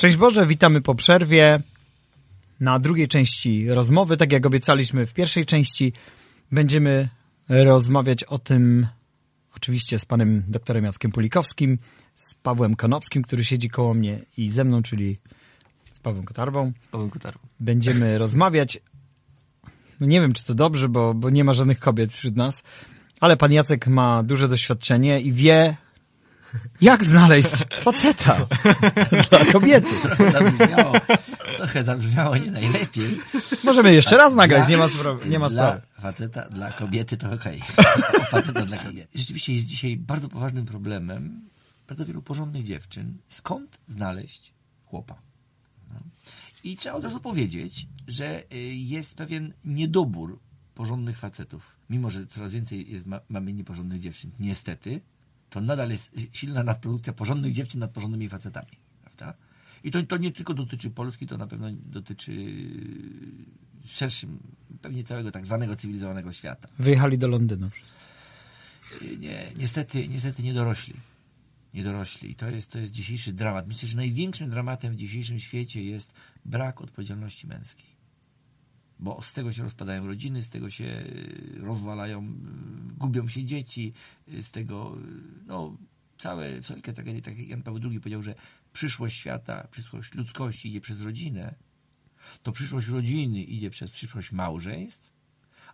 Szczęść Boże, witamy po przerwie. Na drugiej części rozmowy, tak jak obiecaliśmy w pierwszej części, będziemy rozmawiać o tym oczywiście z panem doktorem Jackiem Pulikowskim, z Pawłem Konopskim, który siedzi koło mnie i ze mną, czyli z Pawłem Kotarbą. Z Pawłem Kotarbą. Będziemy rozmawiać. No nie wiem, czy to dobrze, bo, bo nie ma żadnych kobiet wśród nas, ale pan Jacek ma duże doświadczenie i wie, jak znaleźć faceta dla kobiety. Trochę zabrzmiało, trochę zabrzmiało nie najlepiej. Możemy jeszcze raz nagrać, Dla- nie ma, sprawy, nie ma Dla sprawy. faceta, dla kobiety to okej. faceta dla kobiety. Rzeczywiście jest dzisiaj bardzo poważnym problemem bardzo wielu porządnych dziewczyn. Skąd znaleźć chłopa? No. I trzeba od razu powiedzieć, że y, jest pewien niedobór porządnych facetów. Mimo, że coraz więcej jest, ma, mamy nieporządnych dziewczyn, niestety, to nadal jest silna nadprodukcja porządnych dziewczyn nad porządnymi facetami. Prawda? I to, to nie tylko dotyczy Polski, to na pewno dotyczy szerszym, pewnie całego tak zwanego cywilizowanego świata. Wyjechali do Londynu wszyscy. Y, Nie, niestety, niestety nie dorośli. Nie dorośli. I to jest, to jest dzisiejszy dramat. Myślę, że największym dramatem w dzisiejszym świecie jest brak odpowiedzialności męskiej. Bo z tego się rozpadają rodziny, z tego się y, rozwalają, y, gubią się dzieci, y, z tego, no, całe, wszelkie tragedie, tak jak Jan Paweł II powiedział, że przyszłość świata, przyszłość ludzkości idzie przez rodzinę, to przyszłość rodziny idzie przez przyszłość małżeństw,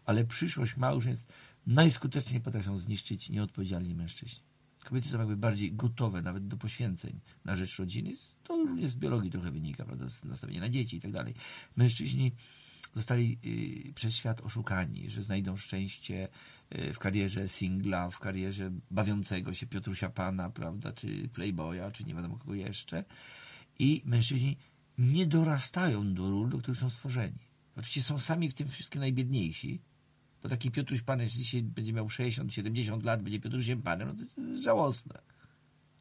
ale przyszłość małżeństw najskuteczniej potrafią zniszczyć nieodpowiedzialni mężczyźni. Kobiety są jakby bardziej gotowe nawet do poświęceń na rzecz rodziny. To również z biologii trochę wynika, prawda? z nastawienia na dzieci i tak dalej. Mężczyźni zostali y, przez świat oszukani, że znajdą szczęście y, w karierze singla, w karierze bawiącego się Piotrusia Pana, prawda, czy Playboya, czy nie wiadomo kogo jeszcze. I mężczyźni nie dorastają do ról, do których są stworzeni. Oczywiście są sami w tym wszystkim najbiedniejsi, bo taki Piotruś Pan, jeśli dzisiaj będzie miał 60-70 lat, będzie Piotrusiem Panem, no to jest, żałosne.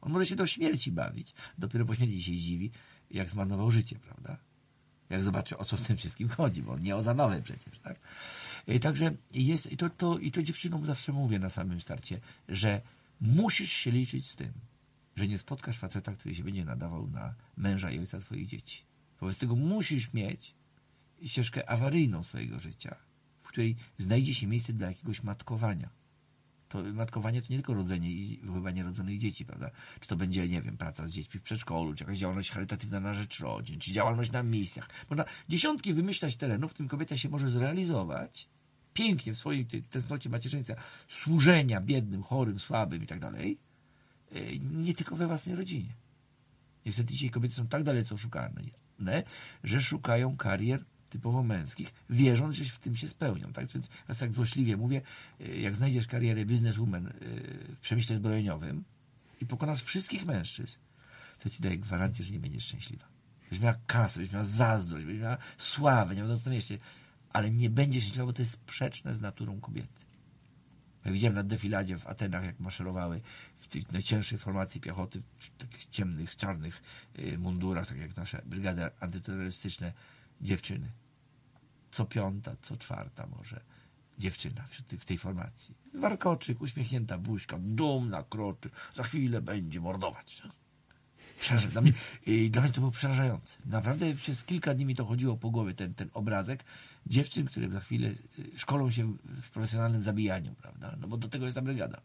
On może się do śmierci bawić. Dopiero po śmierci się zdziwi, jak zmarnował życie, prawda? Jak zobaczy, o co w tym wszystkim chodzi, bo nie o zabawę przecież, tak? I także jest, i to, to, i to dziewczynom zawsze mówię na samym starcie, że musisz się liczyć z tym, że nie spotkasz faceta, który się będzie nadawał na męża i ojca twoich dzieci. Wobec tego musisz mieć ścieżkę awaryjną swojego życia, w której znajdzie się miejsce dla jakiegoś matkowania. To matkowanie to nie tylko rodzenie i wychowywanie rodzonych dzieci, prawda? Czy to będzie, nie wiem, praca z dziećmi w przedszkolu, czy jakaś działalność charytatywna na rzecz rodzin, czy działalność na misjach. Można dziesiątki wymyślać terenów, w którym kobieta się może zrealizować pięknie w swojej tęsknocie macierzyństwa, służenia biednym, chorym, słabym i tak dalej, e, nie tylko we własnej rodzinie. Niestety dzisiaj kobiety są tak dalece oszukane, że szukają karier typowo męskich, wierząc, że w tym się spełnią. Tak? Więc ja tak złośliwie mówię, y, jak znajdziesz karierę bizneswoman y, w przemyśle zbrojeniowym i pokonasz wszystkich mężczyzn, to ci daję gwarancję, że nie będziesz szczęśliwa. Będziesz miała kasę, będziesz miała zazdrość, będziesz miała sławę, nie co mieście, ale nie będziesz szczęśliwa, bo to jest sprzeczne z naturą kobiety. Ja widziałem na defiladzie w Atenach, jak maszerowały w tych najcięższej formacji piechoty, w takich ciemnych, czarnych y, mundurach, tak jak nasze brygady antyterrorystyczne, dziewczyny. Co piąta, co czwarta może dziewczyna w, tej- formacji. Warkoczyk, uśmiechnięta buźka, dumna kroczy, za chwilę będzie mordować. no. Przeraża- Dla mnie, i dla mnie to było przerażające. Naprawdę przez kilka dni mi to chodziło po głowie, ten, ten obrazek dziewczyn, które za chwilę y, szkolą się w profesjonalnym zabijaniu, prawda? No bo do tego jest ta brygada.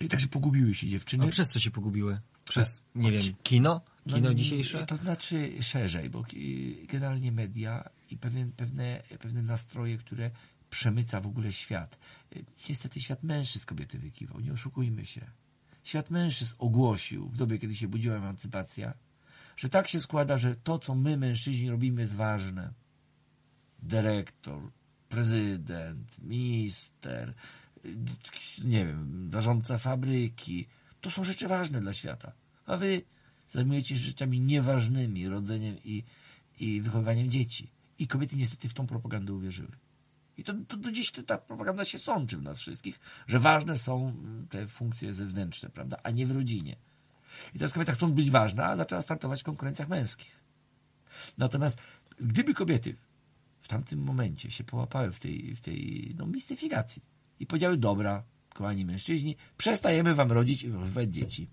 I także pogubiły się dziewczyny. A przez co się pogubiły? Przez, nie wiem, kino? Kino No, dzisiejsze? To znaczy szerzej, bo generalnie media i pewien, pewne, pewne nastroje, które przemyca w ogóle świat. Niestety świat mężczyzn kobiety wykiwał, nie oszukujmy się. Świat mężczyzn ogłosił w dobie, kiedy się budziła emancypacja, że tak się składa, że to, co my mężczyźni robimy jest ważne. Dyrektor, prezydent, minister, nie wiem, zarządca fabryki. To są rzeczy ważne dla świata. A wy zajmujecie się rzeczami nieważnymi, rodzeniem i, i wychowywaniem dzieci. I kobiety niestety w tą propagandę uwierzyły. I to, to do dziś ta propaganda się sączy w nas wszystkich, że ważne są te funkcje zewnętrzne, prawda, a nie w rodzinie. I teraz kobieta chcąc być ważna, zaczęła startować w konkurencjach męskich. Natomiast gdyby kobiety w tamtym momencie się połapały w tej, w tej no, mistyfikacji i powiedziały, dobra, kochani mężczyźni, przestajemy wam rodzić i wychowywać dzieci.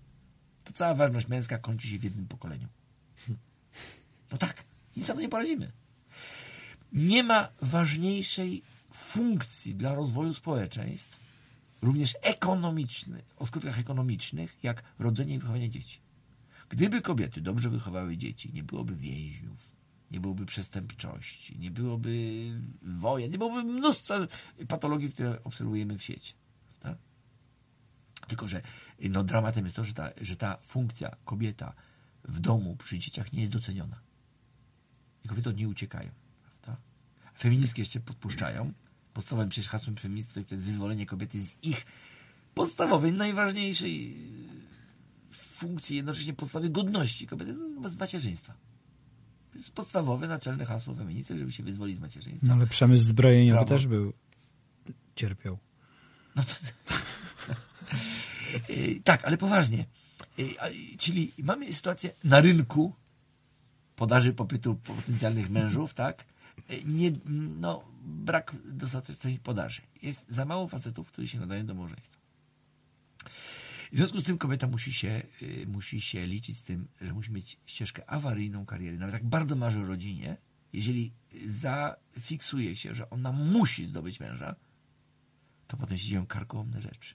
to cała ważność męska kończy się w jednym pokoleniu. No tak, nic na to nie poradzimy. Nie ma ważniejszej funkcji dla rozwoju społeczeństw, również ekonomicznych, o skutkach ekonomicznych, jak rodzenie i wychowanie dzieci. Gdyby kobiety dobrze wychowały dzieci, nie byłoby więźniów, nie byłoby przestępczości, nie byłoby wojen, nie byłoby mnóstwa patologii, które obserwujemy w świecie. Tak? Tylko, że no, dramatem jest to, że ta, że ta funkcja kobieta w domu przy dzieciach nie jest doceniona. I kobiety od niej uciekają. Feministki jeszcze podpuszczają. Podstawowym przecież hasłem feministów to jest wyzwolenie kobiety z ich podstawowej, najważniejszej funkcji, jednocześnie podstawy godności kobiety, z macierzyństwa. To jest podstawowe, naczelne hasło feministów, żeby się wyzwolić z macierzyństwa. No ale przemysł zbrojeniowy Prawo. też był, cierpiał. No to... Y, tak, ale poważnie. Y, Czyli mamy sytuację na rynku podaży popytu potencjalnych mężów, tak? Nie, no, brak dostatecznej podaży. Jest za mało facetów, którzy się nadają do małżeństwa. W związku z tym kobieta musi się, y, musi się liczyć z tym, że musi mieć ścieżkę awaryjną kariery. Nawet jak bardzo marzy o rodzinie, jeżeli zafiksuje się, że ona musi zdobyć męża, to potem się dzieją karkołomne rzeczy.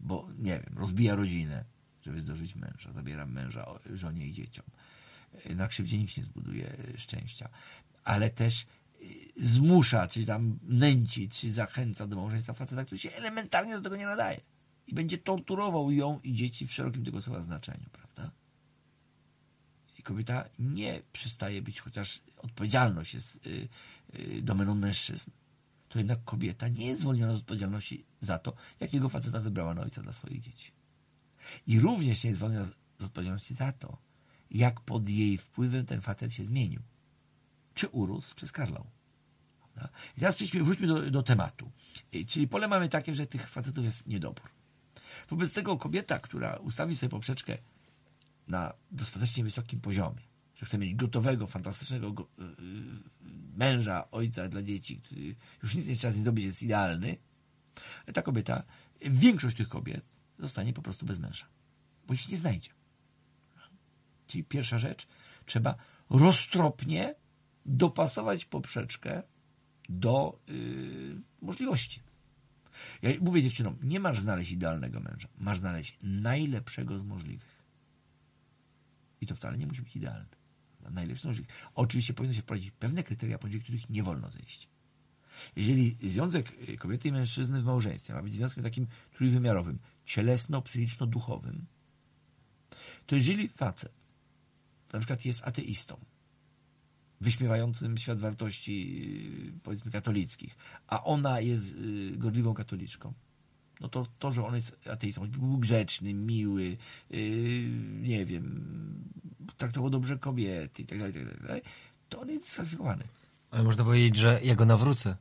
Bo, nie wiem, rozbija rodzinę, żeby zdobyć męża, zabiera męża żonie i dzieciom. Y, Na krzywdzie nikt nie zbuduje y, szczęścia. Ale też y, zmusza, czy tam nęci, czy zachęca do małżeństwa faceta, który się elementarnie do tego nie nadaje. I będzie torturował ją i dzieci w szerokim tego słowa znaczeniu, prawda? I kobieta nie przestaje być, chociaż odpowiedzialność jest y, y, domeną mężczyzn, to jednak kobieta nie jest zwolniona z odpowiedzialności za to, jakiego faceta wybrała na ojca dla swoich dzieci. I również nie jest zwolniona z odpowiedzialności za to, jak pod jej wpływem ten facet się zmienił. Czy urósł, czy skarlał. Prawda? I teraz przejdźmy, wróćmy do, do tematu. Czyli pole mamy takie, że tych facetów jest niedobór. Wobec tego kobieta, która ustawi sobie poprzeczkę na dostatecznie wysokim poziomie, że chce mieć gotowego, fantastycznego go, y, y, męża, ojca dla dzieci, który już nic nie trzeba z nim zrobić, jest idealny, ta kobieta, większość tych kobiet zostanie po prostu bez męża, bo ich nie znajdzie. Czyli pierwsza rzecz, trzeba roztropnie dopasować poprzeczkę do y, możliwości. Ja mówię dziewczynom, nie masz znaleźć idealnego męża, masz znaleźć najlepszego z możliwych. I to wcale nie musi być idealny. Najlepszy z możliwych. Oczywiście powinno się wprowadzić pewne kryteria, poniżej których nie wolno zejść. Jeżeli związek kobiety i mężczyzny w małżeństwie ma być związkiem takim trójwymiarowym, cielesno-psychiczno-duchowym, to jeżeli facet na przykład jest ateistą, wyśmiewającym świat wartości, yy, powiedzmy, katolickich, a ona jest yy, gorliwą katoliczką, no to to, że on jest ateistą, był grzeczny, miły, yy, nie wiem, traktował dobrze kobiety i tak dalej, tak dalej, to on jest dyskwalifikowany. Ale można powiedzieć, że ja go nawrócę.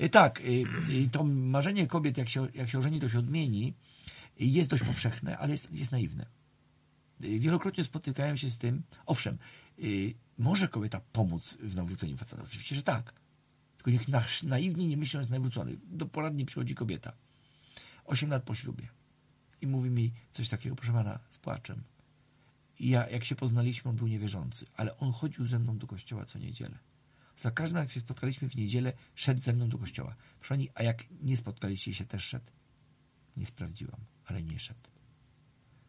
Y, Tak, y, y, to marzenie kobiet, jak się, jak się ożeni, to się odmieni, y, jest dość powszechne, ale jest, jest naiwne. Y, Wielokrotnie spotykałem się z tym, owszem, y, może kobieta pomóc w nawróceniu faceta, oczywiście, że tak. Tylko niech na, naiwnie nie myśli, że jest nawrócony. Do poradni przychodzi kobieta, 8 lat po ślubie i mówi mi coś takiego, proszę pana, z płaczem. I ja, jak się poznaliśmy, on był niewierzący, ale on chodził ze mną do kościoła co niedzielę. Za każdym razem, jak się spotkaliśmy w niedzielę, szedł ze mną do kościoła. Proszę pani, a jak nie spotkaliście się, też szedł? Nie sprawdziłam, ale nie szedł.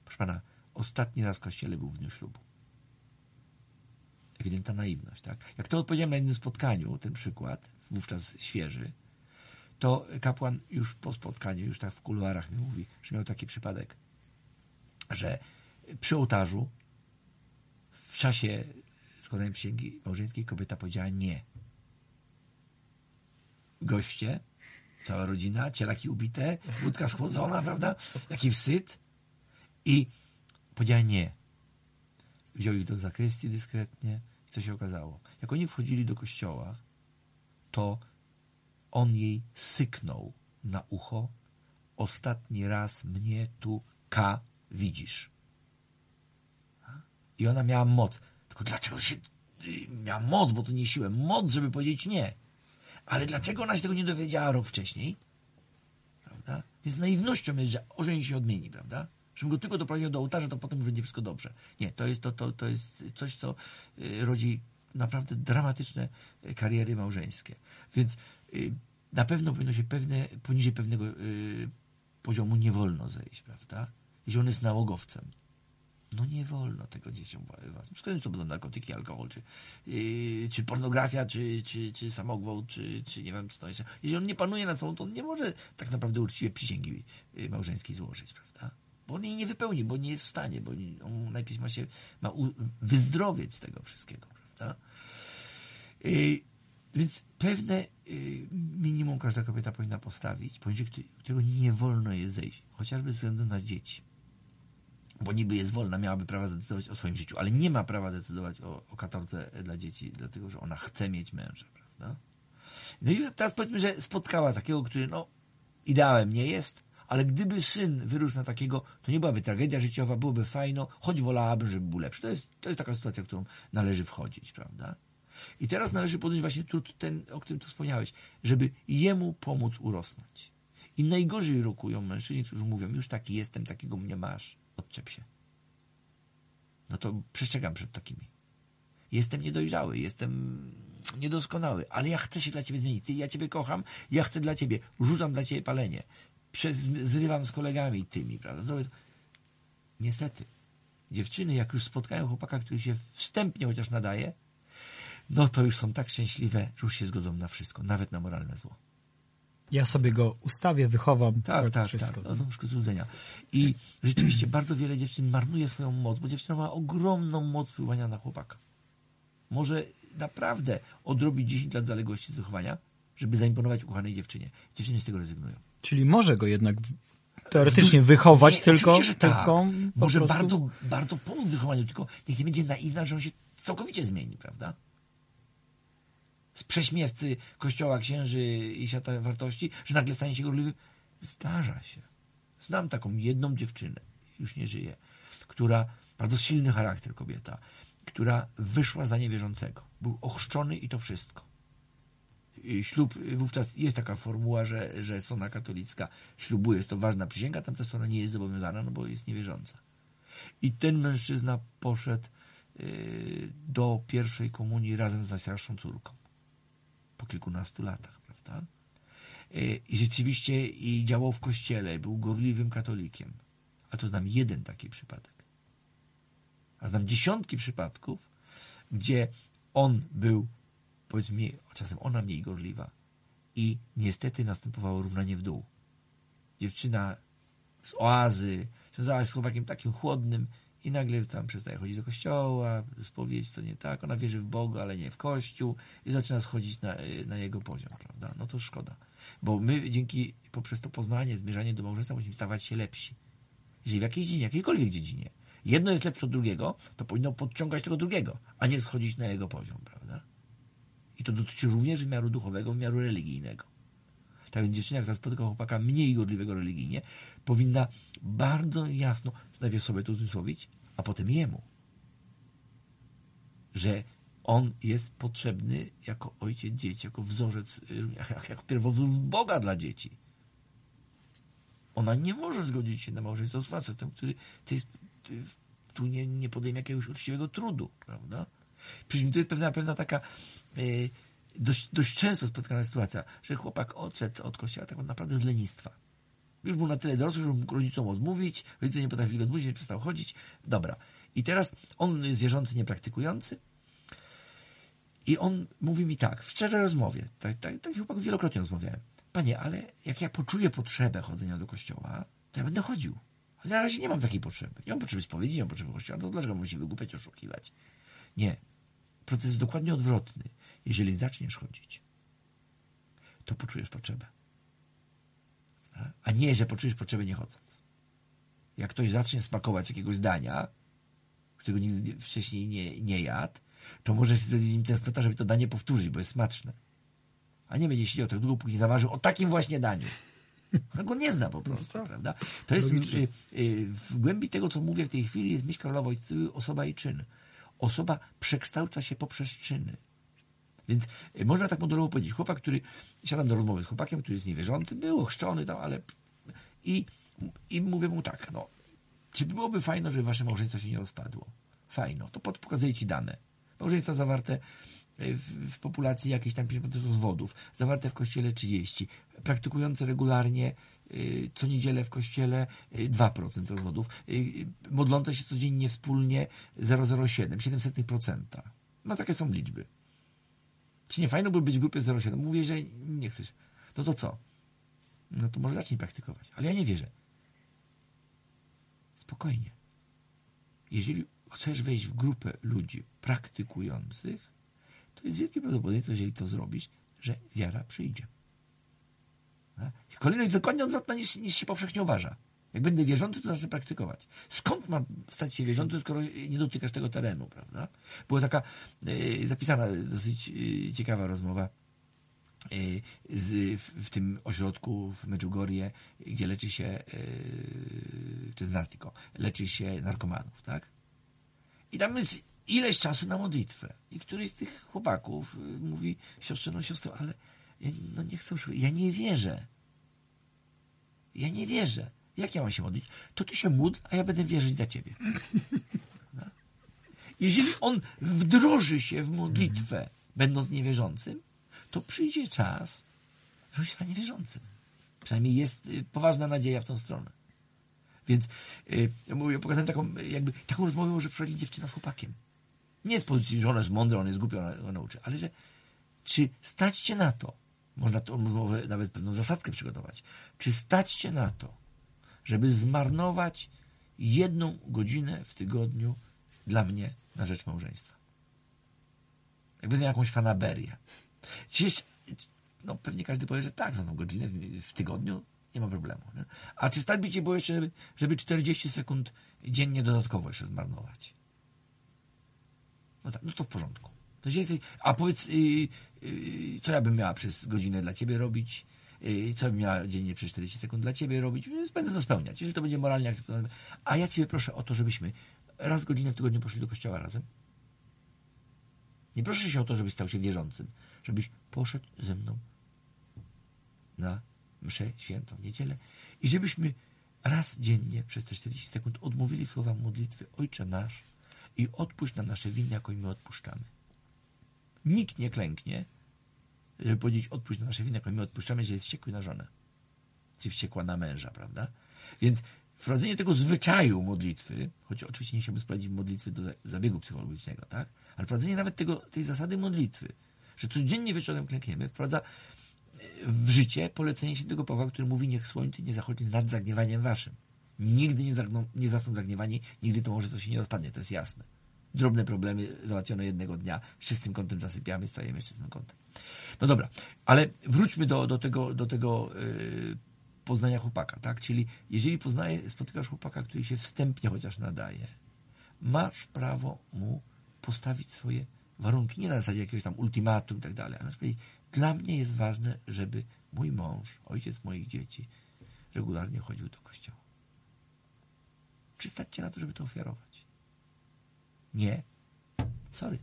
Proszę pana, ostatni raz w kościele był w dniu ślubu. Ewidentna naiwność, tak? Jak to odpowiedziałem na jednym spotkaniu, ten przykład, wówczas świeży, to kapłan już po spotkaniu, już tak w kuluarach mi mówi, że miał taki przypadek, że przy ołtarzu w czasie składania przysięgi małżeńskiej kobieta powiedziała nie. Goście, cała rodzina, cielaki ubite, wódka schłodzona, prawda? Jaki wstyd. I powiedziała nie. Wziął ich do zakrystii dyskretnie. I co się okazało? Jak oni wchodzili do kościoła, to on jej syknął na ucho. Ostatni raz mnie tu K widzisz. I ona miała moc. Tylko dlaczego się y, miała moc, bo to nie siłę. Moc, żeby powiedzieć nie. Ale dlaczego ona się tego nie dowiedziała rok wcześniej? Prawda? Więc naiwnością jest, że ożeń się odmieni, prawda? Żebym go tylko doprowadził do ołtarza, to potem będzie wszystko dobrze. Nie, to jest, to, to, to jest coś, co y, rodzi naprawdę dramatyczne y, kariery małżeńskie. Więc y, na pewno powinno się pewne, poniżej pewnego poziomu nie wolno zejść, prawda? Jeśli on jest nałogowcem. No nie wolno tego dzieciom was. Przecież to będą narkotyki, alkohol, czy, yy, czy pornografia, czy, czy, czy czy, czy nie wiem co to jeszcze. Jeśli on nie panuje nad sobą, to on nie może tak naprawdę uczciwie przysięgi małżeńskiej złożyć, prawda? Bo on jej nie wypełni, bo nie jest w stanie, bo on najpierw ma się ma wyzdrowieć z tego wszystkiego, prawda? Yy, więc pewne yy, minimum każda kobieta powinna postawić, poniżej którego nie wolno je zejść, chociażby ze względu na dzieci bo niby jest wolna, miałaby prawo decydować o swoim życiu, ale nie ma prawa decydować o, o katorce dla dzieci, dlatego że ona chce mieć męża, prawda? No i teraz powiedzmy, że spotkała takiego, który no ideałem nie jest, ale gdyby syn wyrósł na takiego, to nie byłaby tragedia życiowa, byłoby fajno, choć wolałabym, żeby był lepszy. To jest, to jest taka sytuacja, w którą należy wchodzić, prawda? I teraz należy podjąć właśnie trud ten, o którym tu wspomniałeś, żeby jemu pomóc urosnąć. I najgorzej rokują mężczyźni, którzy mówią, już taki jestem, takiego mnie masz odczep się. No to przestrzegam przed takimi. Jestem niedojrzały, jestem niedoskonały, ale ja chcę się dla ciebie zmienić. Ty, ja ciebie kocham, ja chcę dla ciebie, rzucam dla ciebie palenie. Przez, zrywam z kolegami tymi, prawda? Zrobię to. Niestety, dziewczyny, jak już spotkają chłopaka, który się wstępnie chociaż nadaje, no to już są tak szczęśliwe, że już się zgodzą na wszystko, nawet na moralne zło. Ja sobie go ustawię, wychowam. Tak, tak, wszystko. tak. No, to złudzenia. I rzeczywiście bardzo wiele dziewczyn marnuje swoją moc, bo dziewczyna ma ogromną moc wpływania na chłopaka. Może naprawdę odrobić 10 lat zaległości z wychowania, żeby zaimponować ukochanej dziewczynie. Dziewczyny z tego rezygnują. Czyli może go jednak teoretycznie wychować, nie, tylko, tak. tylko może prostu... bardzo, bardzo pomóc w wychowaniu, tylko niech nie będzie naiwna, że on się całkowicie zmieni, prawda? z prześmiewcy kościoła księży i świata wartości, że nagle stanie się gorliwym. Zdarza się. Znam taką jedną dziewczynę, już nie żyje, która, bardzo silny charakter kobieta, która wyszła za niewierzącego. Był ochrzczony i to wszystko. Ślub, wówczas jest taka formuła, że, że strona katolicka ślubuje, jest to ważna przysięga, tamta strona nie jest zobowiązana, no bo jest niewierząca. I ten mężczyzna poszedł y, do pierwszej komunii razem z najstarszą córką po kilkunastu latach, prawda? I rzeczywiście i działał w kościele, był gorliwym katolikiem. A to znam jeden taki przypadek. A znam dziesiątki przypadków, gdzie on był, powiedzmy, czasem ona mniej gorliwa. I niestety następowało równanie w dół. Dziewczyna z oazy, związała się z chłopakiem takim chłodnym, i nagle tam przestaje chodzić do kościoła, spowiedź to nie tak, ona wierzy w Boga, ale nie w Kościół i zaczyna schodzić na, na jego poziom, prawda? No to szkoda. Bo my dzięki, poprzez to poznanie, zmierzanie do małżeństwa musimy stawać się lepsi. Jeżeli w jakiejś dziedzinie, jakiejkolwiek dziedzinie, jedno jest lepsze od drugiego, to powinno podciągać tego drugiego, a nie schodzić na jego poziom, prawda? I to dotyczy również wymiaru duchowego, wymiaru religijnego. Tak więc dziewczyna, która spotyka chłopaka mniej gorliwego religijnie, powinna bardzo jasno najpierw sobie to uzmysłowić, a potem jemu, że on jest potrzebny jako ojciec dzieci, jako wzorzec, jako pierwowzór Boga dla dzieci. Ona nie może zgodzić się na małżeństwo z facetem, który to jest, tu nie, nie podejmie jakiegoś uczciwego trudu, prawda? Przecież to jest pewna, pewna taka dość, dość często spotykana sytuacja, że chłopak odszedł od kościoła tak naprawdę z lenistwa. Już był na tyle dorosły, żeby mógł rodzicom odmówić, rodzice nie potrafili go odmówić, nie przestał chodzić. Dobra. I teraz on jest wierzący, niepraktykujący i on mówi mi tak, w szczerej rozmowie, tak, tak, tak chłopak wielokrotnie rozmawiałem. Panie, ale jak ja poczuję potrzebę chodzenia do kościoła, to ja będę chodził. Ale na razie nie mam takiej potrzeby. Nie mam potrzeby spowiedzi, nie mam potrzeby kościoła, to dlaczego mam się wygłupiać, oszukiwać? Nie. Proces jest dokładnie odwrotny. Jeżeli zaczniesz chodzić, to poczujesz potrzebę. A nie, że poczujesz potrzebę nie chodząc. Jak ktoś zacznie smakować jakiegoś dania, którego nigdy wcześniej nie, nie jadł, to może zrobić im testota, żeby to danie powtórzyć, bo jest smaczne. A nie będzie siedział tak długo, póki zamarzył o takim właśnie daniu. On go nie zna po prostu, no prawda? To jest y, y, w głębi tego, co mówię w tej chwili, jest myśl Karolowa, osoba i czyn. Osoba przekształca się poprzez czyny. Więc y, można tak modelowo powiedzieć. Chłopak, który, siadam do rozmowy z chłopakiem, który jest niewierzący, był ochrzczony tam, ale i, i mówię mu tak, no, Czy byłoby fajno, żeby wasze małżeństwo się nie rozpadło? Fajno. To pokazuję ci dane. Małżeństwa zawarte e, w, w populacji jakieś tam 50% rozwodów, zawarte w kościele 30, praktykujące regularnie y, co niedzielę w kościele y, 2% rozwodów, y, modlące się codziennie wspólnie 0,07, 700%. No takie są liczby. Czy nie fajno by być w grupie 0,7? Mówię, że nie chcesz. No to co? No to może zacznij praktykować. Ale ja nie wierzę. Spokojnie. Jeżeli chcesz wejść w grupę ludzi praktykujących, to jest wielkie prawdopodobieństwo, jeżeli to zrobisz, że wiara przyjdzie. A? Kolejność dokładnie odwrotna niż, niż się powszechnie uważa. Jak będę wierzący, to zacznę praktykować. Skąd mam stać się wierzący, skoro nie dotykasz tego terenu, prawda? Była taka e, zapisana dosyć e, ciekawa rozmowa e, z, w, w tym ośrodku w Medjugorje, gdzie leczy się, czy z leczy się narkomanów, tak? I tam jest ileś czasu na modlitwę. I któryś z tych chłopaków y, mówi, siostrze, no siostro, ale ja no nie chcę już, ja nie wierzę. Ja nie wierzę. Jak ja mam się modlić? To ty się módl, a ja będę wierzyć za ciebie. No. Jeżeli on wdroży się w modlitwę, będąc niewierzącym, to przyjdzie czas, że on się stanie wierzącym. Przynajmniej jest y, poważna nadzieja w tą stronę. Więc y, ja mówię, pokazałem taką, jakby, taką rozmowę może prowadzić dziewczyna z chłopakiem. Nie z pozycji, że ona jest mądra, on jest głupi, ona, ona nauczy, ale że czy stać cię na to, można tą rozmowę nawet pewną zasadkę przygotować, czy stać cię na to, żeby zmarnować jedną godzinę w tygodniu dla mnie na rzecz małżeństwa. Jak będę miał jakąś fanaberię. Czyż, no pewnie każdy powie, że tak, no godzinę w, w tygodniu nie ma problemu. Nie? A czy stać by cię było jeszcze, żeby, żeby 40 sekund dziennie dodatkowo jeszcze zmarnować? No tak, no to w porządku. A powiedz, yy, yy, co ja bym miała przez godzinę dla ciebie robić? Yy, co bym miała dziennie przez 40 sekund dla ciebie robić? Będę to spełniać, jeżeli to będzie moralnie akceptowalne. A ja ciebie proszę o to, żebyśmy raz godzinę w tygodniu poszli do kościoła razem. Nie proszę się o to, żebyś stał się wierzącym. Żebyś poszedł ze mną na mszę świętą, w niedzielę i żebyśmy raz dziennie przez te 40 sekund odmówili słowa modlitwy Ojcze Nasz i odpuść nam nasze winy, jako i my odpuszczamy. Nikt nie klęknie, żeby powiedzieć odpuść nam nasze winy, jako i my odpuszczamy, że jest wściekły na żonę. Czy wściekła na męża, prawda? Więc wprowadzenie tego zwyczaju modlitwy, choć oczywiście nie chciałbym sprowadzić modlitwy do zabiegu psychologicznego, tak? Ale wprowadzenie nawet tego, tej zasady modlitwy, że codziennie wieczorem klękniemy, wprowadza w życie polecenie się tego Pawła, który mówi, niech słońce nie zachodzi nad zagniewaniem waszym. Nigdy nie, zagną, nie zasną zagniewani, nigdy to może coś się nie rozpadnie, to jest jasne. Drobne problemy załatwiono jednego dnia, czystym kątem zasypiamy, stajemy z czystym kątem. No dobra, ale wróćmy do, do tego, do tego yy, poznania chłopaka, tak? Czyli jeżeli poznaje, spotykasz chłopaka, który się wstępnie chociaż nadaje, masz prawo mu postawić swoje warunki, nie na zasadzie jakiegoś tam ultimatum i tak dalej, ale masz powiedzieć, dla mnie jest ważne, żeby mój mąż, ojciec moich dzieci, regularnie chodził do kościoła. Czy stać cię na to, żeby to ofiarować? Nie. Sorry.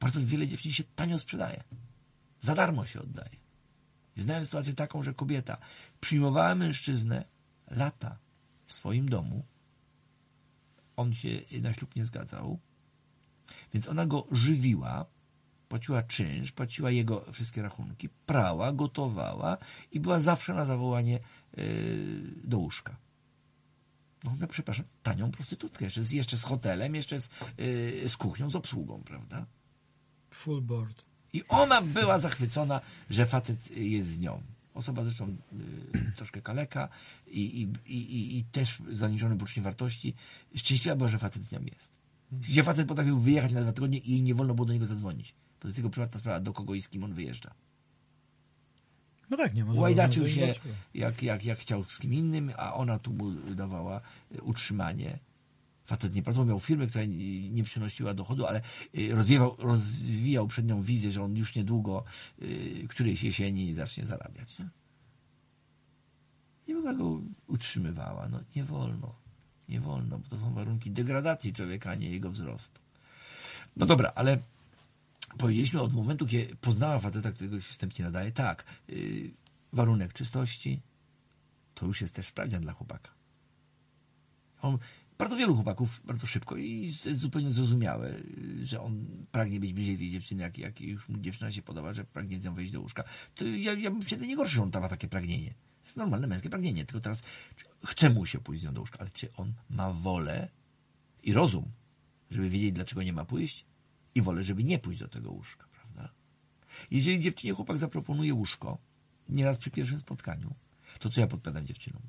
Bardzo wiele dziewczyn się tanio sprzedaje. Za darmo się oddaje. Znałem sytuację taką, że kobieta przyjmowała mężczyznę lata w swoim domu. On się na ślub nie zgadzał więc ona go żywiła, płaciła czynsz, płaciła jego wszystkie rachunki, prała, gotowała i była zawsze na zawołanie yy, do łóżka. No, no przepraszam, tanią prostytutkę, jeszcze z, jeszcze z hotelem, jeszcze z, yy, z kuchnią, z obsługą, prawda? Full board. I ona była zachwycona, że facet jest z nią. Osoba zresztą y, troszkę kaleka i, i, i, i też zaniżony poczuciem wartości. Szczęśliwa była, że facet z nią jest. Gdzie facet potrafił wyjechać na dwa tygodnie i nie wolno było do niego zadzwonić. To jest jego prywatna sprawa, do kogo i z kim on wyjeżdża. No tak, nie ma Łajdaczył się, jak, jak, jak chciał z kim innym, a ona tu mu dawała y, utrzymanie. Facet nie pracował, miał firmę, która nie przynosiła dochodu, ale y, rozwijał, rozwijał przed nią wizję, że on już niedługo y, którejś jesieni zacznie zarabiać. Nie, nie wolno go utrzymywała. No, nie wolno. Nie wolno, bo to są warunki degradacji człowieka, a nie jego wzrostu. No dobra, ale powiedzieliśmy od momentu, kiedy poznała faceta, którego się wstępnie nadaje, tak, yy, warunek czystości, to już jest też sprawdzian dla chłopaka. On, bardzo wielu chłopaków bardzo szybko i jest zupełnie zrozumiałe, że on pragnie być bliżej tej dziewczyny, jak, jak już mu dziewczyna się podoba, że pragnie z nią wejść do łóżka. To ja, ja bym się nie gorszy, że on ma takie pragnienie. To jest normalne męskie pragnienie, tylko teraz chce mu się pójść z nią do łóżka, ale czy on ma wolę i rozum, żeby wiedzieć, dlaczego nie ma pójść i wolę, żeby nie pójść do tego łóżka, prawda? Jeżeli dziewczynie chłopak zaproponuje łóżko, nieraz przy pierwszym spotkaniu, to co ja podpowiadam dziewczynom?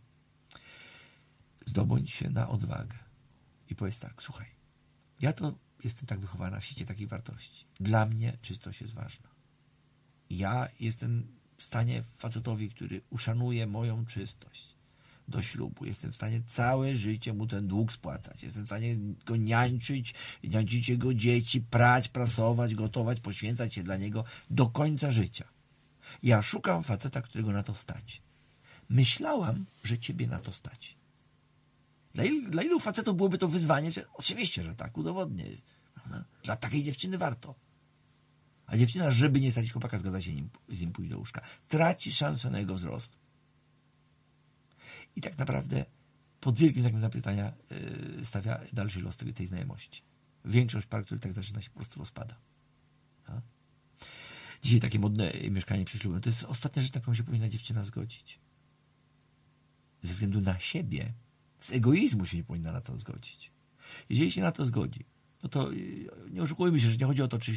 Zdobądź się na odwagę i powiedz tak, słuchaj, ja to jestem tak wychowana w świecie takich wartości. Dla mnie czystość jest ważna. Ja jestem w stanie facetowi, który uszanuje moją czystość do ślubu. Jestem w stanie całe życie mu ten dług spłacać. Jestem w stanie go niańczyć, niańczyć jego dzieci, prać, prasować, gotować, poświęcać się dla niego do końca życia. Ja szukam faceta, którego na to stać. Myślałam, że ciebie na to stać. Dla ilu, dla ilu facetów byłoby to wyzwanie, że oczywiście, że tak, udowodnię. Prawda? Dla takiej dziewczyny warto. A dziewczyna, żeby nie stać chłopaka, zgadza się nim, z nim pójść do łóżka. Traci szansę na jego wzrost. I tak naprawdę pod wielkim znakiem zapytania yy, stawia dalszy los tej, tej znajomości. Większość par, które tak zaczyna się po prostu rozpada. No? Dzisiaj takie modne mieszkanie przy ślubem, to jest ostatnia rzecz, na którą się powinna dziewczyna zgodzić. Ze względu na siebie, z egoizmu się nie powinna na to zgodzić. Jeżeli się na to zgodzi, no to yy, nie oszukujmy się, że nie chodzi o to, czy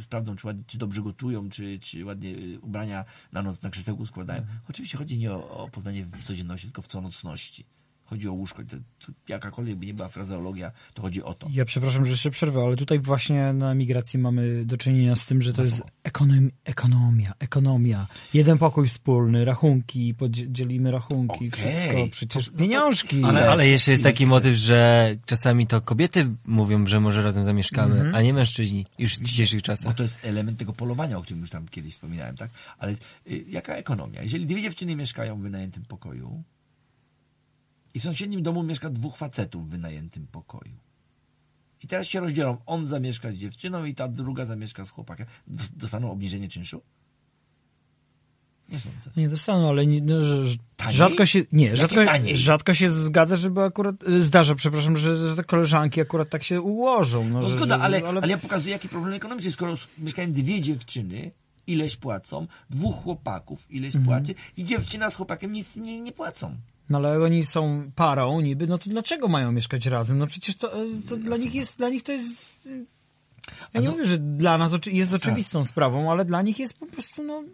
sprawdzą, czy, ładnie, czy dobrze gotują, czy, czy ładnie y, ubrania na noc na krzesełku składają. Mhm. Oczywiście chodzi nie o, o poznanie w codzienności, tylko w co-nocności. Chodzi o łóżko. To, to jakakolwiek by nie była frazeologia, to chodzi o to. Ja przepraszam, że się przerwę, ale tutaj właśnie na migracji mamy do czynienia z tym, że to jest ekonomia, ekonomia, ekonomia. Jeden pokój wspólny, rachunki, podzielimy rachunki, okay. wszystko, przecież to, pieniążki. Ale, ale jeszcze jest taki motyw, że czasami to kobiety mówią, że może razem zamieszkamy, mm -hmm. a nie mężczyźni już w dzisiejszych czasach. Bo to jest element tego polowania, o którym już tam kiedyś wspominałem, tak? Ale y, jaka ekonomia? Jeżeli dwie dziewczyny mieszkają w wynajętym pokoju, i w sąsiednim domu mieszka dwóch facetów w wynajętym pokoju. I teraz się rozdzielą. On zamieszka z dziewczyną i ta druga zamieszka z chłopakiem. Dostaną obniżenie czynszu? Nie sądzę. Nie dostaną, ale nie, no, rzadko się nie, rzadko, rzadko się zgadza, żeby akurat zdarza, przepraszam, że, że te koleżanki akurat tak się ułożą. No, no że, zgoda, ale, ale... ale ja pokazuję, jaki problem ekonomiczny. Skoro mieszkają dwie dziewczyny, ileś płacą, dwóch chłopaków ileś mhm. płaci i dziewczyna z chłopakiem nic nie, nie płacą. No ale oni są parą niby, no to dlaczego mają mieszkać razem? No przecież to, e, to dla nich jest, dla nich to jest... Ja nie no, mówię, że dla nas jest tak. oczywistą tak. sprawą, ale dla nich jest po prostu, no...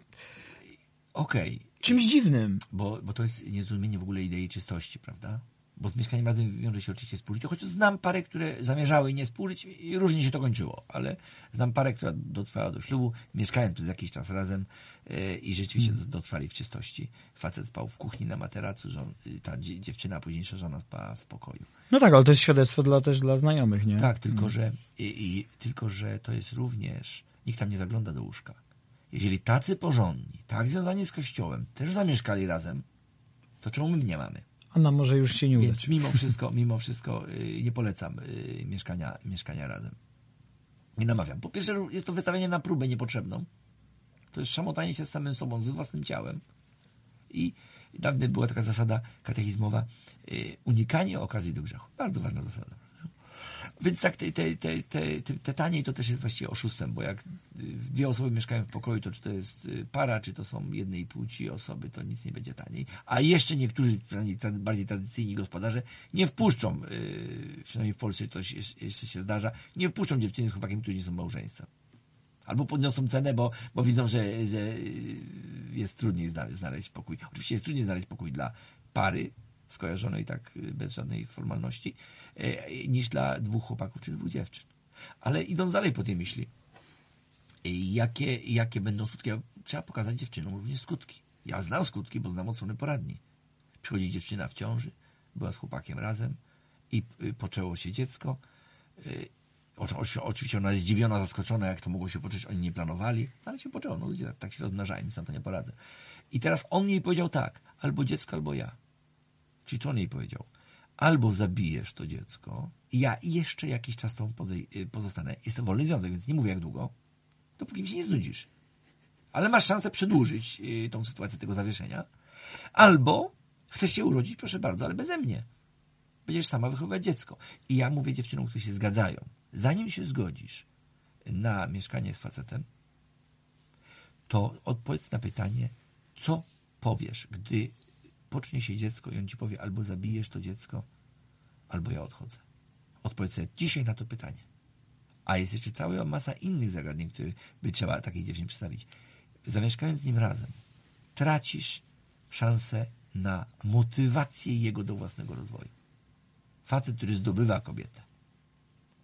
Okej. Okay. Czymś dziwnym. Bo, bo to jest niezrozumienie w ogóle idei czystości, prawda? Bo z mieszkaniem razem wiąże się oczywiście współżycie, choć znam parę, które zamierzały nie współżyć i różnie się to kończyło, ale znam parę, która dotrwała do ślubu, mieszkając przez jakiś czas razem yy, i rzeczywiście hmm. dotrwali w czystości. Facet spał w kuchni na materacu, żon, y, ta dziewczyna, późniejsza żona spała w pokoju. No tak, ale to jest świadectwo dla, też dla znajomych, nie? Tak, tylko, hmm. że, i, i, tylko że to jest również, nikt tam nie zagląda do łóżka. Jeżeli tacy porządni, tak związani z kościołem, też zamieszkali razem, to czemu my nie mamy? A może już się nie udać. Więc mimo wszystko, mimo wszystko y, nie polecam y, mieszkania, mieszkania razem. Nie namawiam. Po pierwsze jest to wystawienie na próbę niepotrzebną. To jest szamotanie się z samym sobą, ze własnym ciałem. I dawniej była taka zasada katechizmowa, y, unikanie okazji do grzechu. Bardzo ważna zasada. Więc tak, te, te, te, te, taniej to też jest właściwie oszustwem, bo jak dwie osoby mieszkają w pokoju, to czy to jest y, para, czy to są jednej płci osoby, to nic nie będzie taniej. A jeszcze niektórzy, bardziej tradycyjni gospodarze, nie wpuszczą, yy, przynajmniej w Polsce to jeszcze się zdarza, nie wpuszczą dziewczyny z chłopakiem, którzy nie są małżeństwem. Albo podniosą cenę, bo, bo widzą, że, że y, jest trudniej znaleźć pokój. Oczywiście jest trudniej znaleźć pokój dla pary, skojarzonej tak y, bez żadnej formalności, niż dla dwóch chłopaków czy dwóch dziewczyn. Ale idąc dalej po tej myśli, e, jakie, jakie będą skutki? Trzeba pokazać dziewczynom również skutki. Ja znam skutki, bo znam od strony poradni. Przychodzi dziewczyna w ciąży, była z chłopakiem razem i y, poczęło się dziecko. E, oczywiście ona jest zdziwiona, zaskoczona, jak to mogło się poczuć. Oni nie planowali, ale się poczęło. No ludzie tak, tak się rozmnażają, nic na to nie poradzę. I teraz on jej powiedział tak, albo dziecko, albo ja. Czyli co on jej powiedział? Albo zabijesz to dziecko, ja jeszcze jakiś czas tą y, pozostanę. Jest to wolny związek, więc nie mówię jak długo, dopóki mi się nie znudzisz. Ale masz szansę przedłużyć y, tą sytuację tego zawieszenia. Albo Chcesz się urodzić? Proszę bardzo, ale beze mnie. Będziesz sama wychowywać dziecko. I ja mówię dziewczynom, które się zgadzają, zanim się zgodzisz na mieszkanie z facetem, to odpowiedz na pytanie, co powiesz, gdy pocznie się dziecko i on ci powie, albo zabijesz to dziecko, albo ja odchodzę. Odpowiedz sobie dzisiaj na to pytanie. A jest jeszcze cała masa innych zagadnień, które by trzeba takiej dziewczynie przedstawić. Zamieszkając z nim razem, tracisz szansę na motywację jego do własnego rozwoju. Facet, który zdobywa kobietę,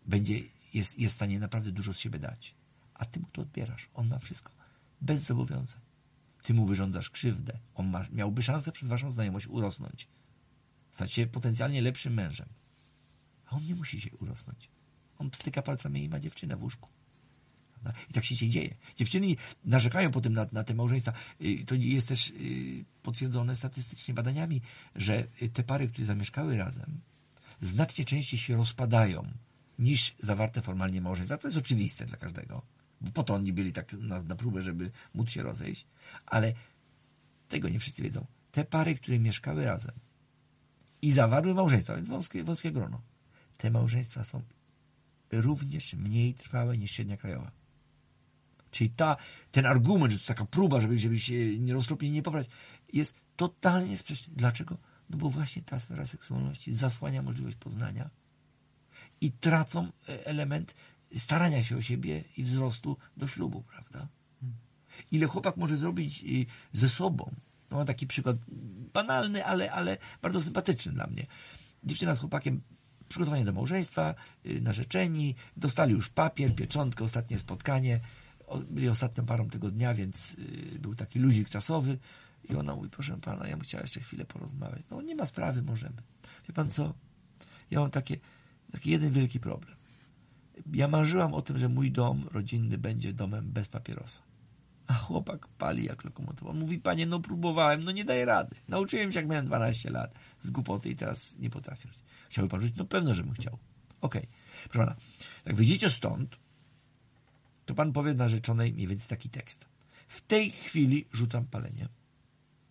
będzie, jest, jest w stanie naprawdę dużo z siebie dać. A ty mu to odbierasz. On ma wszystko. Bez zobowiązań. Ty mu wyrządzasz krzywdę. On ma, miałby szansę przez waszą znajomość urosnąć. Stać się potencjalnie lepszym mężem. A on nie musi się urosnąć. On styka palcami i ma dziewczynę w łóżku. I tak się dzisiaj dzieje. Dziewczyny narzekają potem na, na te małżeństwa. Y, To jest też y, potwierdzone statystycznie badaniami, że te pary, które zamieszkały razem, znacznie częściej się rozpadają niż zawarte formalnie małżeństwa. To jest oczywiste dla każdego, po to oni byli tak na, na próbę, żeby móc się rozejść. Ale tego nie wszyscy wiedzą. Te pary, które mieszkały razem i zawarły małżeństwa, więc wąskie, wąskie grono, te małżeństwa są również mniej trwałe niż średnia krajowa. Czyli ta, ten argument, że to taka próba, żeby, żeby się nie roztropnie nie pobrać, jest totalnie sprzeczny. Dlaczego? No bo właśnie ta sfera seksualności zasłania możliwość poznania i tracą e, element starania się o siebie i wzrostu do ślubu, prawda? Ile chłopak może zrobić y, ze sobą? No, mam taki przykład banalny, ale, ale bardzo sympatyczny dla mnie. Dziewczyna z chłopakiem przygotowanie do małżeństwa, y, narzeczeni, dostali już papier, pieczątkę, ostatnie spotkanie. Byli ostatnią parą tego dnia, więc y, był taki luzik czasowy. I ona mówi, proszę pana, ja bym chciała jeszcze chwilę porozmawiać. No nie ma sprawy, możemy. Wie pan co? Ja mam takie, taki jeden wielki problem. Ja marzyłam o tym, że mój dom rodzinny będzie domem bez papierosa. A chłopak pali jak lokomotywa. Mówi, panie, no próbowałem, no nie daję rady. Nauczyłem się, jak miałem 12 lat z głupoty i teraz nie potrafię. Chciałby pan rzucić? No pewno, że bym chciał. Okej. Proszę pana, jak wyjdziecie stąd, to pan powie narzeczonej mniej więcej taki tekst. W tej chwili rzucam palenie.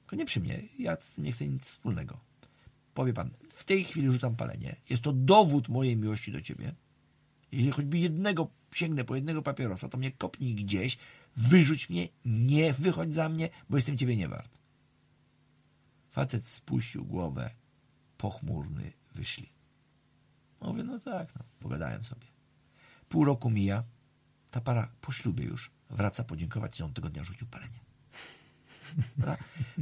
Tylko nie przy mnie, ja nie chcę nic wspólnego. Powie pan, w tej chwili rzucam palenie. Jest to dowód mojej miłości do ciebie. Jeśli choćby jednego sięgnę po jednego papierosa, to mnie kopnij gdzieś, wyrzuć mnie, nie wychodź za mnie, bo jestem ciebie nie wart. Facet spuścił głowę, pochmurny, wyszli. Mówię, no tak, no, pogadałem sobie. Pół roku mija, ta para po ślubie już wraca podziękować, że on tego dnia rzucił palenie.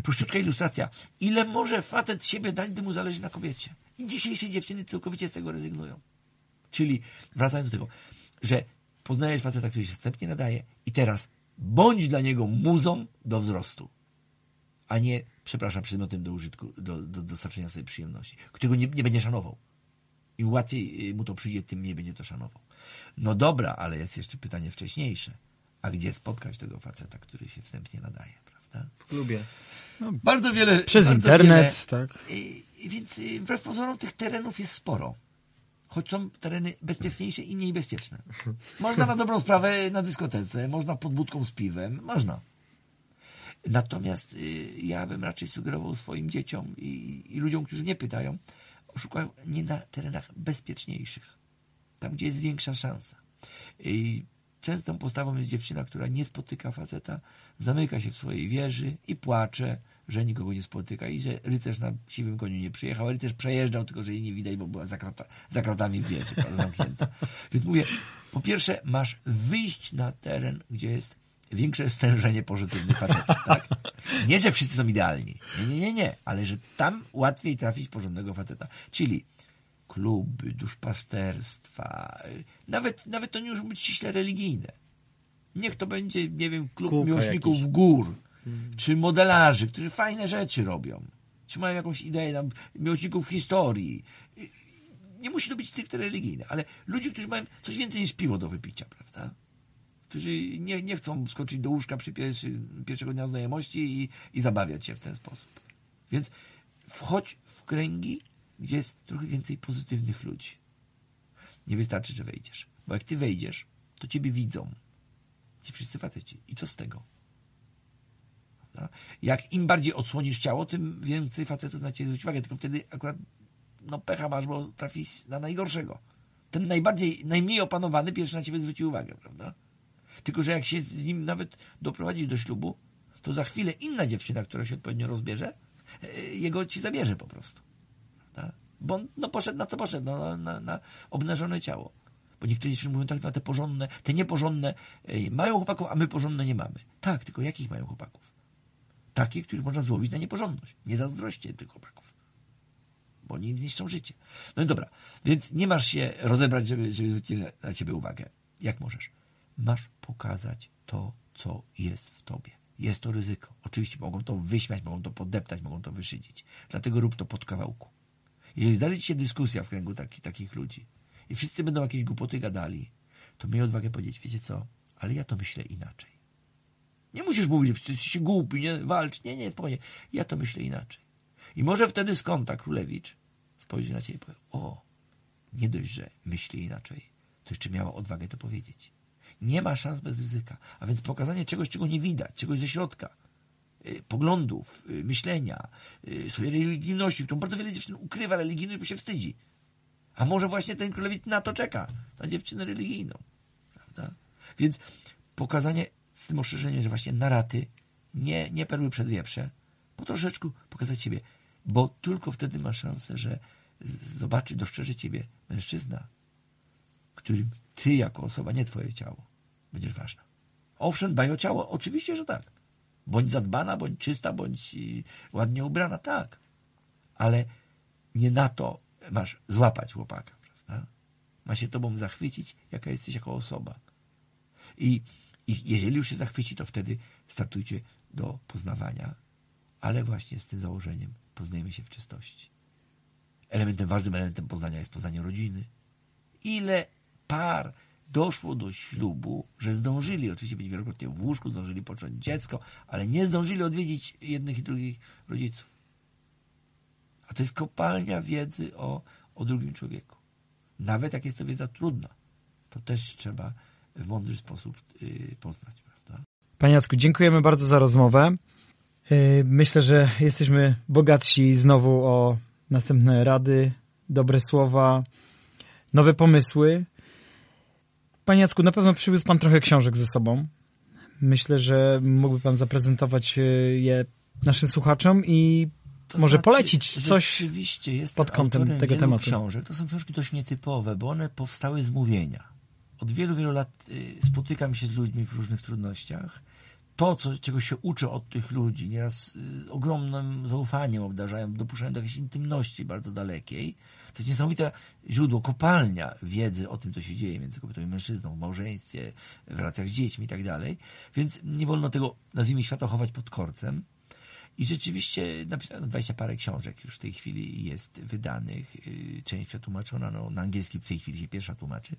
Prościutka ilustracja. Ile może facet siebie dać, gdy mu zależy na kobiecie? I dzisiejsze dziewczyny całkowicie z tego rezygnują. Czyli wracając do tego, że poznajesz faceta, który się wstępnie nadaje i teraz bądź dla niego muzą do wzrostu, a nie, przepraszam, przedmiotem do użytku, do, do dostarczenia sobie przyjemności, którego nie, nie będzie szanował. Im łatwiej y, mu to przyjdzie, tym mniej będzie to szanował. No dobra, ale jest jeszcze pytanie wcześniejsze. A gdzie spotkać tego faceta, który się wstępnie nadaje, prawda? W klubie. Bardzo wiele. Przez bardzo internet, wiele, tak. Y, Więc y, wbrew pozorom tych terenów jest sporo. Choć są tereny bezpieczniejsze i mniej bezpieczne. Można na dobrą sprawę na dyskotece, można pod budką z piwem, można. Natomiast y, ja bym raczej sugerował swoim dzieciom i, i ludziom, którzy nie pytają, szukać nie na terenach bezpieczniejszych. Tam, gdzie jest większa szansa. I częstą postawą jest dziewczyna, która nie spotyka faceta, zamyka się w swojej wieży i płacze, że nikogo nie spotyka i że rycerz na siwym koniu nie przyjechał. Rycerz przejeżdżał, tylko że jej nie widać, bo była za, krata, za kratami w wieży, zamknięta. Więc mówię, po pierwsze masz wyjść na teren, gdzie jest większe stężenie pozytywnych facetów, tak? Nie, że wszyscy są idealni. Nie, nie, nie, nie. Ale że tam łatwiej trafić porządnego faceta. Czyli kluby, duszpasterstwa, nawet, nawet to nie musi być ściśle religijne. Niech to będzie, nie wiem, klub Kółka miłośników jakieś. gór, czy modelarzy, którzy fajne rzeczy robią, czy mają jakąś ideę tam, miłośników historii. Nie musi to być stricte religijne, ale ludzi, którzy mają coś więcej niż piwo do wypicia, prawda? Którzy nie, nie chcą skoczyć do łóżka przy pierwszy, pierwszego dnia znajomości i, i zabawiać się w ten sposób. Więc wchodź w kręgi, gdzie jest trochę więcej pozytywnych ludzi. Nie wystarczy, że wejdziesz. Bo jak ty wejdziesz, to ciebie widzą. Ci wszyscy faceci. I co z tego? Jak im bardziej odsłonisz ciało, tym więcej facetów na ciebie zwróci uwagę. Tylko wtedy akurat no pecha masz, bo trafisz na najgorszego. Ten najbardziej, najmniej opanowany pierwszy na ciebie zwróci uwagę, prawda? Tylko, że jak się z nim nawet doprowadzisz do ślubu, to za chwilę inna dziewczyna, która się odpowiednio rozbierze, e, jego ci zabierze po prostu. Prawda? Bo on no, poszedł na co poszedł, no, na, na, na obnażone ciało. Bo niektóre dziewczyny mówią tak, no te porządne, te nieporządne e, mają chłopaków, a my porządne nie mamy. Tak, tylko jakich mają chłopaków? Takich, których można złowić na nieporządność. Nie zazdroście tych chłopaków. Bo oni im zniszczą życie. No i dobra, więc nie masz się rozebrać, żeby, żeby zwrócić na ciebie uwagę. Jak możesz? Masz pokazać to, co jest w tobie. Jest to ryzyko. Oczywiście mogą to wyśmiać, mogą to podeptać, mogą to wyszydzić. Dlatego rób to pod kawałku. Jeżeli zdarzy ci się dyskusja w kręgu taki, takich ludzi i wszyscy będą jakieś głupoty gadali, to miej odwagę powiedzieć, wiecie co, ale ja to myślę inaczej. Nie musisz mówić, że jesteś głupi, nie, walcz. Nie, nie, spokojnie. Ja to myślę inaczej. I może wtedy skąd ta królewicz spojrzy na ciebie i powie, o, nie dość, że myśli inaczej, to jeszcze miała odwagę to powiedzieć. Nie ma szans bez ryzyka. A więc pokazanie czegoś, czego nie widać, czegoś ze środka, y, poglądów, y, myślenia, y, swojej religijności, którą bardzo wiele dziewczyn ukrywa religijność, bo się wstydzi. A może właśnie ten królewicz na to czeka, na dziewczynę religijną. Prawda? Więc pokazanie z tym ostrzeżeniem, że właśnie naraty, nie, nie perły przed wieprze, po troszeczku pokazać siebie, bo tylko wtedy ma szansę, że zobaczy, dostrzeże ciebie mężczyzna, którym ty jako osoba, nie twoje ciało, będziesz ważna. Owszem, dbaj o ciało, oczywiście, że tak. Bądź zadbana, bądź czysta, bądź y, ładnie ubrana, tak. Ale nie na to masz złapać chłopaka, prawda? Ma się tobą zachwycić, jaka jesteś jako osoba. I, I jeżeli już się zachwyci, to wtedy startujcie do poznawania, ale właśnie z tym założeniem poznajemy się w czystości. Elementem, ważnym elementem poznania jest poznanie rodziny. Ile par doszło do ślubu, że zdążyli oczywiście być wielokrotnie w łóżku, zdążyli począć dziecko, ale nie zdążyli odwiedzić jednych i drugich rodziców. A to jest kopalnia wiedzy o, o drugim człowieku. Nawet jak jest to wiedza trudna, to też trzeba w mądry sposób yy, poznać. Prawda? Panie Jacku, dziękujemy bardzo za rozmowę. Yy, myślę, że jesteśmy bogatsi znowu o następne rady, dobre słowa, nowe pomysły. Panie Jacku, na pewno przywiózł Pan trochę książek ze sobą. Myślę, że mógłby Pan zaprezentować e, je naszym słuchaczom i to może znaczy, polecić coś pod kątem tego tematu. książek. To są książki dość nietypowe, bo one powstały z mówienia. Od wielu, wielu lat y, spotykam się z ludźmi w różnych trudnościach. To, co, czego się uczę od tych ludzi, nieraz y, ogromnym zaufaniem obdarzają, dopuszczają do jakiejś intymności bardzo dalekiej to jest niesamowite źródło, kopalnia wiedzy o tym, co się dzieje między kobietą i mężczyzną, w małżeństwie, w relacjach z dziećmi i tak dalej. Więc nie wolno tego, nazwijmy świata, chować pod korcem. I rzeczywiście napisano 20 parę książek już w tej chwili jest wydanych. Y, część przetłumaczona no, na angielski, w tej chwili się pierwsza tłumaczy.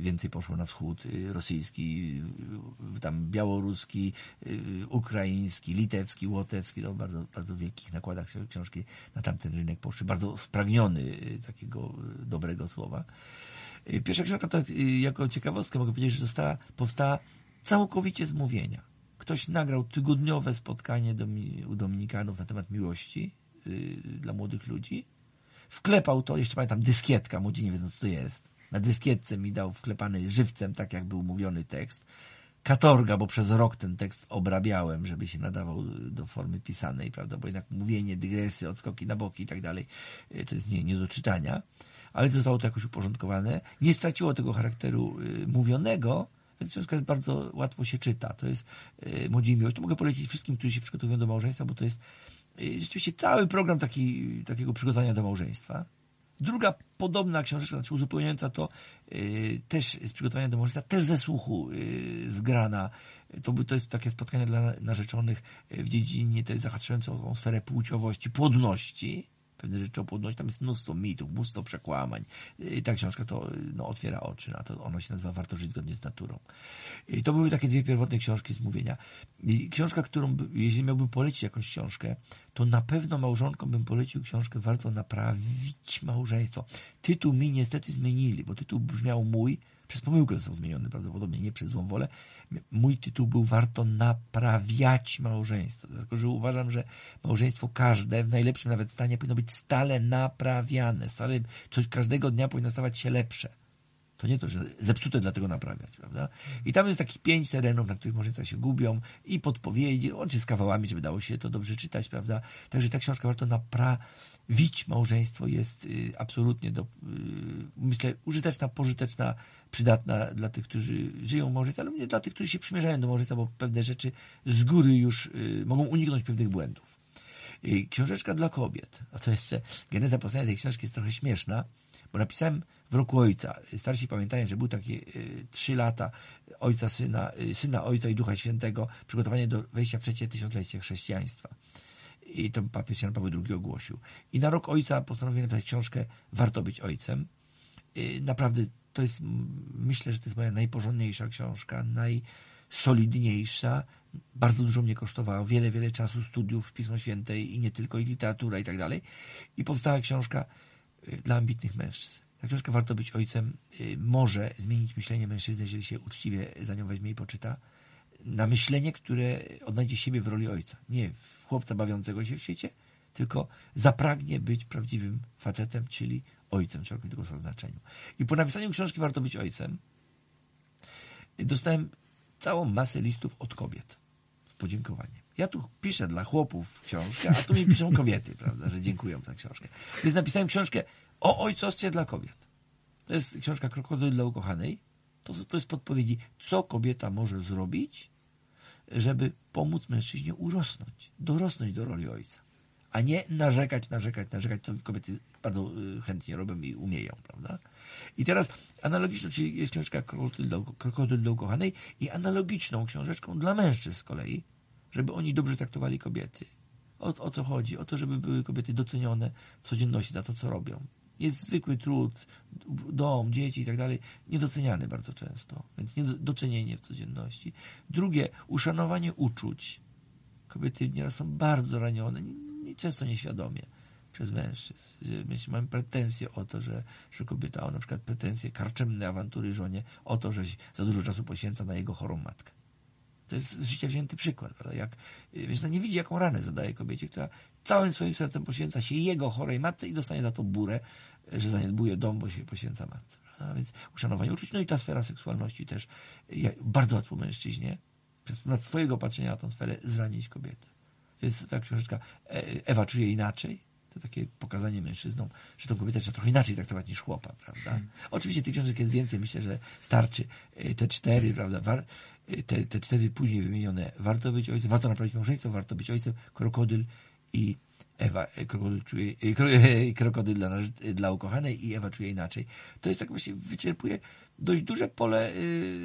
Więcej poszło na wschód y, rosyjski, y, tam białoruski, ukraiński, litewski, łotewski. No, bardzo, bardzo wielkich nakładach książki na tamten rynek poszły. Bardzo spragniony takiego dobrego słowa. Pierwsza książka to jako ciekawostkę mogę powiedzieć, że została, powstała całkowicie z mówienia ktoś nagrał tygodniowe spotkanie u Dominikanów na temat miłości yy, dla młodych ludzi. Wklepał to, jeszcze pamiętam, dyskietka, młodzi nie wiedzą co to jest. Na dyskietce mi dał wklepany żywcem, tak jak był mówiony tekst. Katorga, bo przez rok ten tekst obrabiałem, żeby się nadawał do formy pisanej, prawda, bo jednak mówienie, dygresy, odskoki na boki i tak dalej, yy, to jest nie, nie do czytania. Ale zostało to jakoś uporządkowane. Nie straciło tego charakteru yy, mówionego, książka jest bardzo łatwo się czyta. To jest yy, Młodzi Miłość. To mogę polecić wszystkim, którzy się przygotowują do małżeństwa, bo to jest yy, rzeczywiście cały program taki, takiego przygotowania do małżeństwa. Druga podobna książeczka, znaczy uzupełniająca to yy, też z przygotowania do małżeństwa, też ze słuchu zgrana. To, to jest takie spotkanie dla narzeczonych w dziedzinie tej zahaczającej o sferę płciowości, płodności pewne rzeczy o płodności. Tam jest mnóstwo mitów, mnóstwo przekłamań. I ta książka to no, otwiera oczy na to. Ona się nazywa Warto żyć zgodnie z naturą. I to były takie dwie pierwotne książki z mówienia. I książka, którą, jeśli miałbym polecić jakąś książkę, to na pewno małżonkom bym polecił książkę Warto naprawić małżeństwo. Tytuł mi niestety zmienili, bo tytuł brzmiał mój, przez pomyłkę został zmieniony prawdopodobnie, nie przez złą wolę. Mój tytuł był Warto naprawiać małżeństwo. Dlatego, że uważam, że małżeństwo każde, w najlepszym nawet stanie, powinno być stale naprawiane. Stale coś każdego dnia powinno stawać się lepsze. To nie to, że zepsute dlatego naprawiać, prawda? I tam jest takich pięć terenów, na których małżeństwa się gubią i podpowiedzi, łącznie z kawałami, żeby dało się to dobrze czytać, prawda? Także ta książka warto naprawić małżeństwo jest y, absolutnie do, y, myślę, użyteczna, pożyteczna, przydatna dla tych, którzy żyją w małżeństwie, ale również dla tych, którzy się przymierzają do małżeństwa, bo pewne rzeczy z góry już y, mogą uniknąć pewnych błędów. Książeczka dla kobiet. A to jeszcze geneza powstania tej książki jest trochę śmieszna, bo napisałem w roku ojca. Starsi pamiętają, że były takie y, trzy lata ojca, syna, y, syna ojca i ducha świętego, przygotowanie do wejścia w trzecie tysiąclecie chrześcijaństwa. I to papież Jan Paweł II ogłosił. I na rok ojca postanowiłem napisać książkę Warto być ojcem. Y, naprawdę to jest, myślę, że to jest moja najporządniejsza książka, najsolidniejsza. Bardzo dużo mnie kosztowała, wiele, wiele czasu studiów w Pismo Święte i nie tylko, i literatura i tak dalej. I powstała książka dla ambitnych mężczyzn. Ta książka Warto być ojcem może zmienić myślenie mężczyzny, jeżeli się uczciwie za nią weźmie i poczyta, na myślenie, które odnajdzie siebie w roli ojca. Nie w chłopca bawiącego się w świecie, tylko zapragnie być prawdziwym facetem, czyli ojcem szerokim tego znaczeniu. I po napisaniu książki Warto być ojcem dostałem całą masę listów od kobiet z podziękowaniem. Ja tu piszę dla chłopów książkę, a tu mi piszą kobiety, prawda, że dziękują za książkę. Więc napisałem książkę o ojcostwie dla kobiet. To jest książka Krokodyl dla ukochanej. To, to jest podpowiedzi, co kobieta może zrobić, żeby pomóc mężczyźnie urosnąć, dorosnąć do roli ojca. A nie narzekać, narzekać, narzekać, co kobiety bardzo chętnie robią i umieją, prawda? I teraz analogiczną, czyli jest książka Krokodyl dla, Krokodyl dla ukochanej i analogiczną książeczką dla mężczyzn z kolei, żeby oni dobrze traktowali kobiety. O, o co chodzi? O to, żeby były kobiety docenione w codzienności za to, co robią jest zwykły trud, dom, dzieci i tak dalej, niedoceniany bardzo często, więc niedocenienie w codzienności. Drugie, uszanowanie uczuć. Kobiety nieraz są bardzo ranione, często nieświadomie przez mężczyzn. Że mamy pretensje o to, że, że kobieta ma na przykład pretensje karczemne awantury żonie o to, że za dużo czasu poświęca na jego chorą matkę. To jest z życia wzięty przykład, prawda? Jak mężczyzna nie widzi, jaką ranę zadaje kobiecie, która całym swoim sercem poświęca się jego chorej matce i dostanie za to burę, że zaniedbuje dom, bo się poświęca matce. Prawda? Więc uszanowanie uczuć, no i ta sfera seksualności też. Bardzo łatwo mężczyźnie przez nad swojego patrzenia na tą sferę zranić kobietę. Więc ta książeczka Ewa czuje inaczej, to takie pokazanie mężczyznom, że tą kobietę trzeba trochę inaczej traktować niż chłopa, prawda? Hmm. Oczywiście tych książek jest więcej, myślę, że starczy. Te cztery, prawda? Te, te cztery później wymienione, warto być ojcem, warto naprawić małżeństwo, warto być ojcem, krokodyl i Ewa, e, krokodyl, czuje, e, krokodyl dla, dla ukochanej i Ewa czuje inaczej. To jest tak właśnie, wyczerpuje dość duże pole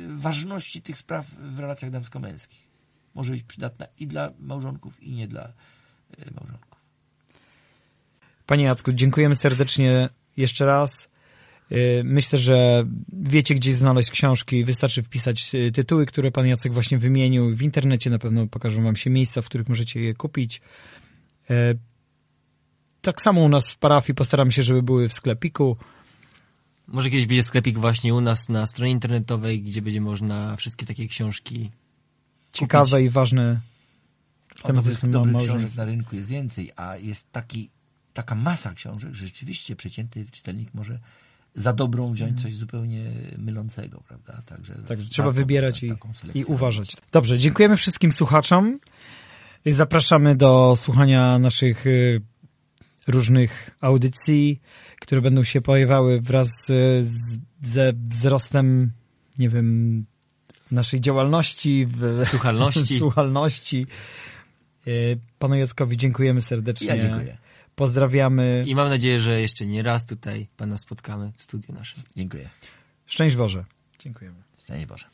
ważności tych spraw w relacjach damsko-męskich. Może być przydatna i dla małżonków, i nie dla małżonków. Panie Jacku, dziękujemy serdecznie jeszcze raz. Y, myślę, że wiecie, gdzie znaleźć książki. Wystarczy wpisać y, tytuły, które pan Jacek właśnie wymienił. W internecie na pewno pokażą wam się miejsca, w których możecie je kupić. Y, tak samo u nas w parafii postaram się, żeby były w sklepiku. Może kiedyś będzie sklepik właśnie u nas na stronie internetowej, gdzie będzie można wszystkie takie książki Ciekawe kupić. i ważne w temacie dobrych książek na rynku jest więcej, a jest taki, taka masa książek, że rzeczywiście przeciętny czytelnik może za dobrą wziąć mhm. coś zupełnie mylącego, prawda? Także, Także trzeba wybierać i, i uważać. Dobrze, dziękujemy wszystkim słuchaczom. Zapraszamy do słuchania naszych y, różnych audycji, które będą się pojawiały wraz z, ze wzrostem, nie wiem, naszej działalności, w, słuchalności. słuchalności. Y, panu Jackowi dziękujemy serdecznie. Ja dziękuję. Pozdrawiamy. I mam nadzieję, że jeszcze nie raz tutaj Pana spotkamy w studiu naszym. Dziękuję. Szczęść Boże. Dziękujemy. Szczęść Boże.